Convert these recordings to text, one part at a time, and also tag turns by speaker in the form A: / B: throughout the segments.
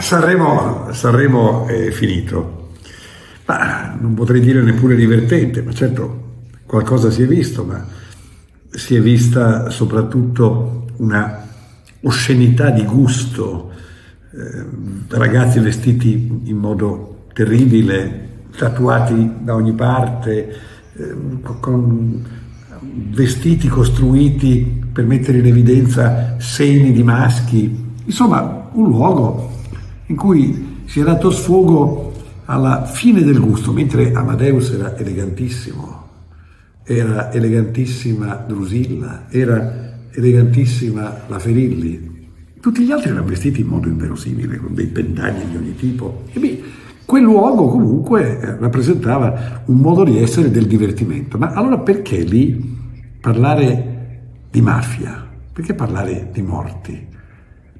A: Sanremo, Sanremo è finito, ma non potrei dire neppure divertente, ma certo qualcosa si è visto, ma si è vista soprattutto una oscenità di gusto, eh, ragazzi vestiti in modo terribile, tatuati da ogni parte, eh, con vestiti costruiti per mettere in evidenza segni di maschi, insomma un luogo in cui si è dato sfogo alla fine del gusto, mentre Amadeus era elegantissimo, era elegantissima Drusilla, era elegantissima la Ferilli. Tutti gli altri erano vestiti in modo inverosimile, con dei pendagli di ogni tipo. E beh, quel luogo comunque eh, rappresentava un modo di essere del divertimento. Ma allora perché lì parlare di mafia? Perché parlare di morti?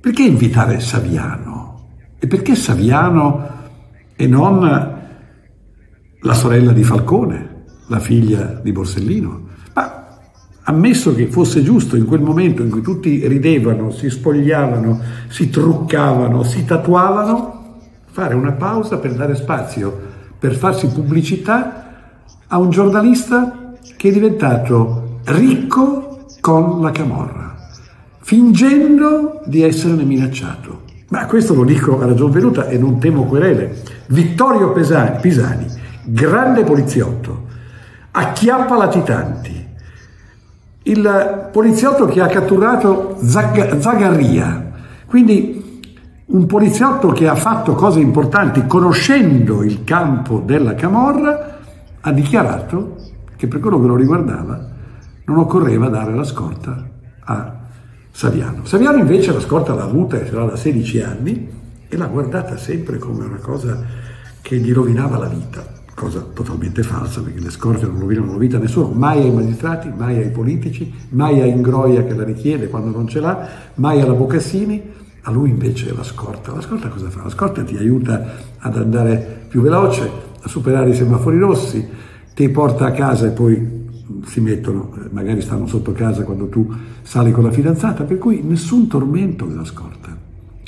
A: Perché invitare Saviano? E perché Saviano e non la sorella di Falcone, la figlia di Borsellino? Ma ammesso che fosse giusto in quel momento in cui tutti ridevano, si spogliavano, si truccavano, si tatuavano, fare una pausa per dare spazio, per farsi pubblicità a un giornalista che è diventato ricco con la camorra, fingendo di esserne minacciato. Ma questo lo dico a ragion venuta e non temo querele. Vittorio Pesani, Pisani, grande poliziotto, acchiappa latitanti. Il poliziotto che ha catturato Zag- Zagarria, quindi un poliziotto che ha fatto cose importanti conoscendo il campo della Camorra, ha dichiarato che per quello che lo riguardava non occorreva dare la scorta a Saviano. Saviano invece la scorta l'ha avuta ce l'ha da 16 anni e l'ha guardata sempre come una cosa che gli rovinava la vita, cosa totalmente falsa perché le scorte non rovinano la vita a nessuno, mai ai magistrati, mai ai politici, mai a Ingroia che la richiede quando non ce l'ha, mai alla Bocassini, a lui invece la scorta. La scorta cosa fa? La scorta ti aiuta ad andare più veloce, a superare i semafori rossi, ti porta a casa e poi si mettono, eh, magari stanno sotto casa quando tu sali con la fidanzata, per cui nessun tormento della scorta.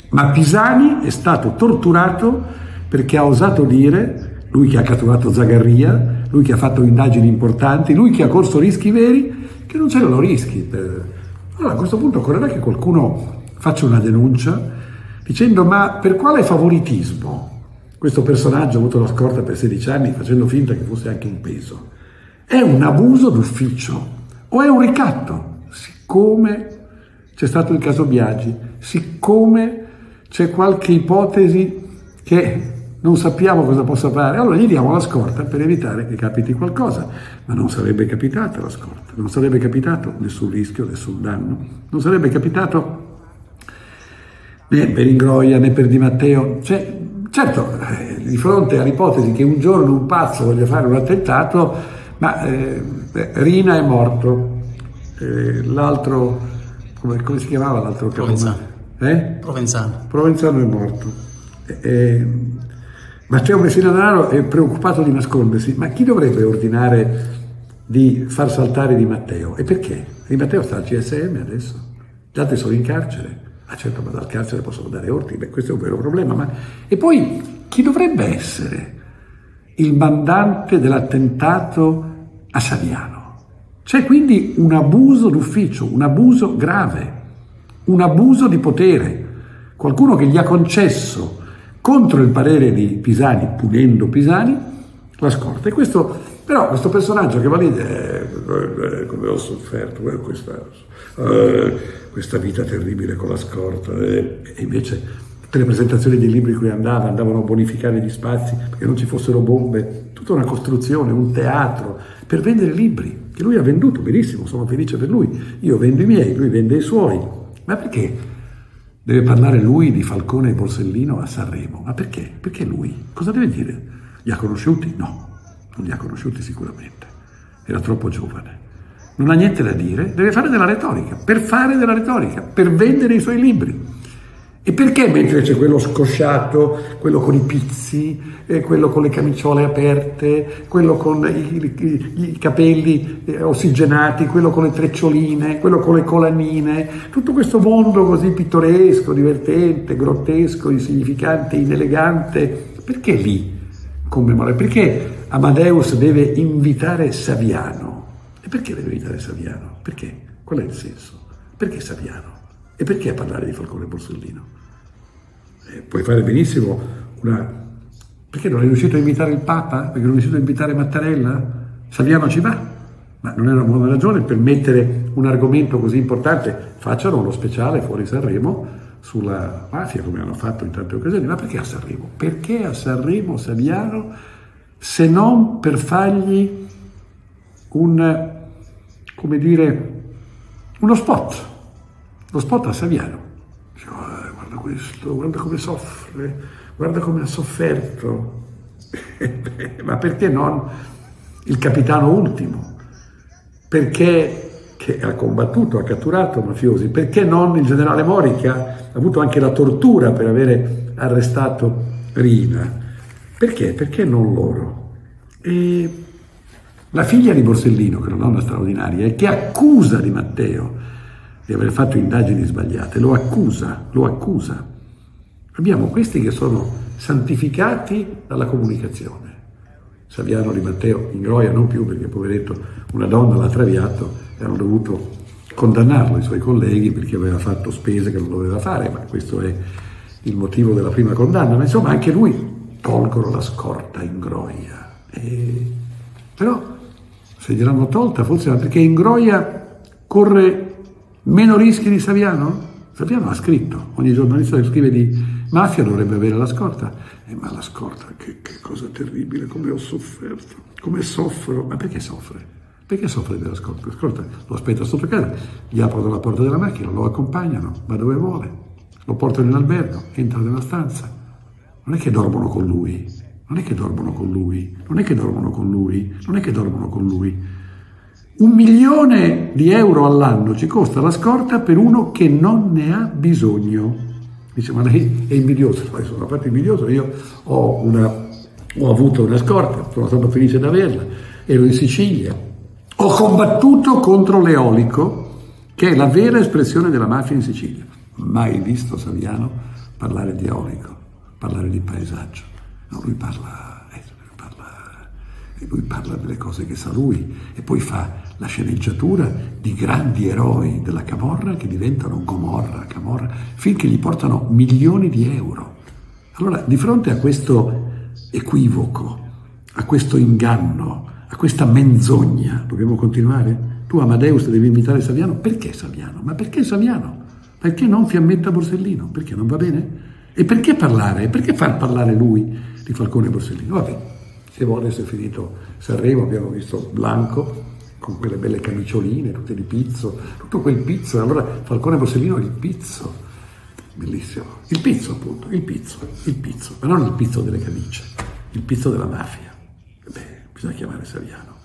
A: Ma Pisani è stato torturato perché ha osato dire, lui che ha catturato Zagarria, lui che ha fatto indagini importanti, lui che ha corso rischi veri, che non c'erano rischi. Per... Allora a questo punto occorrerà che qualcuno faccia una denuncia dicendo ma per quale favoritismo questo personaggio ha avuto la scorta per 16 anni facendo finta che fosse anche un peso? È un abuso d'ufficio o è un ricatto? Siccome c'è stato il caso Biagi, siccome c'è qualche ipotesi che non sappiamo cosa possa fare, allora gli diamo la scorta per evitare che capiti qualcosa, ma non sarebbe capitata la scorta, non sarebbe capitato nessun rischio, nessun danno, non sarebbe capitato né per Ingroia né per Di Matteo, cioè, certo, eh, di fronte all'ipotesi che un giorno un pazzo voglia fare un attentato, ma eh, Rina è morto, eh, l'altro, come, come, si chiamava l'altro
B: Provenzano.
A: Eh?
B: Provenzano.
A: Provenzano è morto. Matteo Messina Denaro è preoccupato di nascondersi, ma chi dovrebbe ordinare di far saltare Di Matteo? E perché? Di Matteo sta al CSM adesso, gli altri sono in carcere. Ah certo, ma dal carcere possono dare ordini, beh questo è un vero problema. Ma... E poi chi dovrebbe essere il mandante dell'attentato a Saviano. C'è quindi un abuso d'ufficio, un abuso grave, un abuso di potere. Qualcuno che gli ha concesso contro il parere di Pisani, punendo Pisani, la scorta. E questo, però questo personaggio che va lì, eh, eh, come ho sofferto, eh, questa, eh, questa, vita terribile con la scorta, eh, e invece tutte le presentazioni dei libri in cui andava, andavano a bonificare gli spazi perché non ci fossero bombe, tutta una costruzione, un teatro per vendere libri che lui ha venduto, benissimo, sono felice per lui. Io vendo i miei, lui vende i suoi. Ma perché deve parlare lui di Falcone e Borsellino a Sanremo? Ma perché? Perché lui? Cosa deve dire? Li ha conosciuti? No, non li ha conosciuti sicuramente. Era troppo giovane. Non ha niente da dire, deve fare della retorica, per fare della retorica, per vendere i suoi libri. E perché mentre c'è quello scosciato, quello con i pizzi, eh, quello con le camiciole aperte, quello con i, i, i, capelli eh, ossigenati, quello con le treccioline, quello con le colanine, tutto questo mondo così pittoresco, divertente, grottesco, insignificante, inelegante, perché lì commemorare? Perché Amadeus deve invitare Saviano? E perché deve invitare Saviano? Perché? Qual è il senso? Perché Saviano? E perché parlare di Falcone Borsellino? Eh, puoi fare benissimo una... Perché non è riuscito a invitare il Papa? Perché non è riuscito a invitare Mattarella? Saviano ci va, ma non è una buona ragione per mettere un argomento così importante. Facciano uno speciale fuori Sanremo sulla mafia, come hanno fatto in tante occasioni. Ma perché a Sanremo? Perché a Sanremo Saviano se non per fargli un, come dire, uno spot, lo spot a Saviano questo, guarda come soffre, guarda come ha sofferto. Ma perché non il capitano ultimo? Perché che ha combattuto, ha catturato mafiosi, perché non il generale Mori che ha avuto anche la tortura per avere arrestato Rina? Perché? Perché non loro? E la figlia di Borsellino, che è una donna straordinaria, e che accusa di Matteo di aver fatto indagini sbagliate, lo accusa, lo accusa. Abbiamo questi che sono santificati dalla comunicazione. Saviano di Matteo in Groia non più perché poveretto una donna l'ha traviato e hanno dovuto condannarlo i suoi colleghi perché aveva fatto spese che non doveva fare, ma questo è il motivo della prima condanna. Ma insomma anche lui tolgono la scorta in Groia. E... Però se gliel'hanno tolta forse perché in Groia corre Meno rischi di Saviano? Saviano ha scritto, ogni giornalista che scrive di mafia dovrebbe avere la scorta. Eh, ma la scorta, che, che cosa terribile, come ho sofferto, come soffro. Ma perché soffre? Perché soffre della scorta? La scorta lo aspetta sotto casa, gli aprono la porta della macchina, lo accompagnano, va dove vuole, lo portano in albergo, entra nella stanza. Non è che dormono con lui, non è che dormono con lui, non è che dormono con lui, non è che dormono con lui un milione di euro all'anno ci costa la scorta per uno che non ne ha bisogno. Dice, ma lei è invidioso. Ma sono parte invidioso, io ho, una, ho avuto una scorta, sono stato felice di averla, ero in Sicilia. Ho combattuto contro l'eolico, che è la vera espressione della mafia in Sicilia. Mai visto Saviano parlare di eolico, parlare di paesaggio. No, lui parla e lui parla delle cose che sa lui e poi fa la sceneggiatura di grandi eroi della Camorra che diventano Gomorra, Camorra, finché gli portano milioni di euro. Allora, di fronte a questo equivoco, a questo inganno, a questa menzogna, dobbiamo continuare? Tu Amadeus devi invitare Saviano? Perché Saviano? Ma perché Saviano? Perché non Fiammetta Borsellino? Perché non va bene? E perché parlare? Perché far parlare lui di Falcone Borsellino? Va bene. Se vuole si è finito Sanremo, abbiamo visto Blanco con quelle belle camicioline, tutte di pizzo, tutto quel pizzo. Allora Falcone Borsellino il pizzo, bellissimo. Il pizzo appunto, il pizzo, il pizzo, ma non il pizzo delle camicie, il pizzo della mafia. Beh, bisogna chiamare Saviano.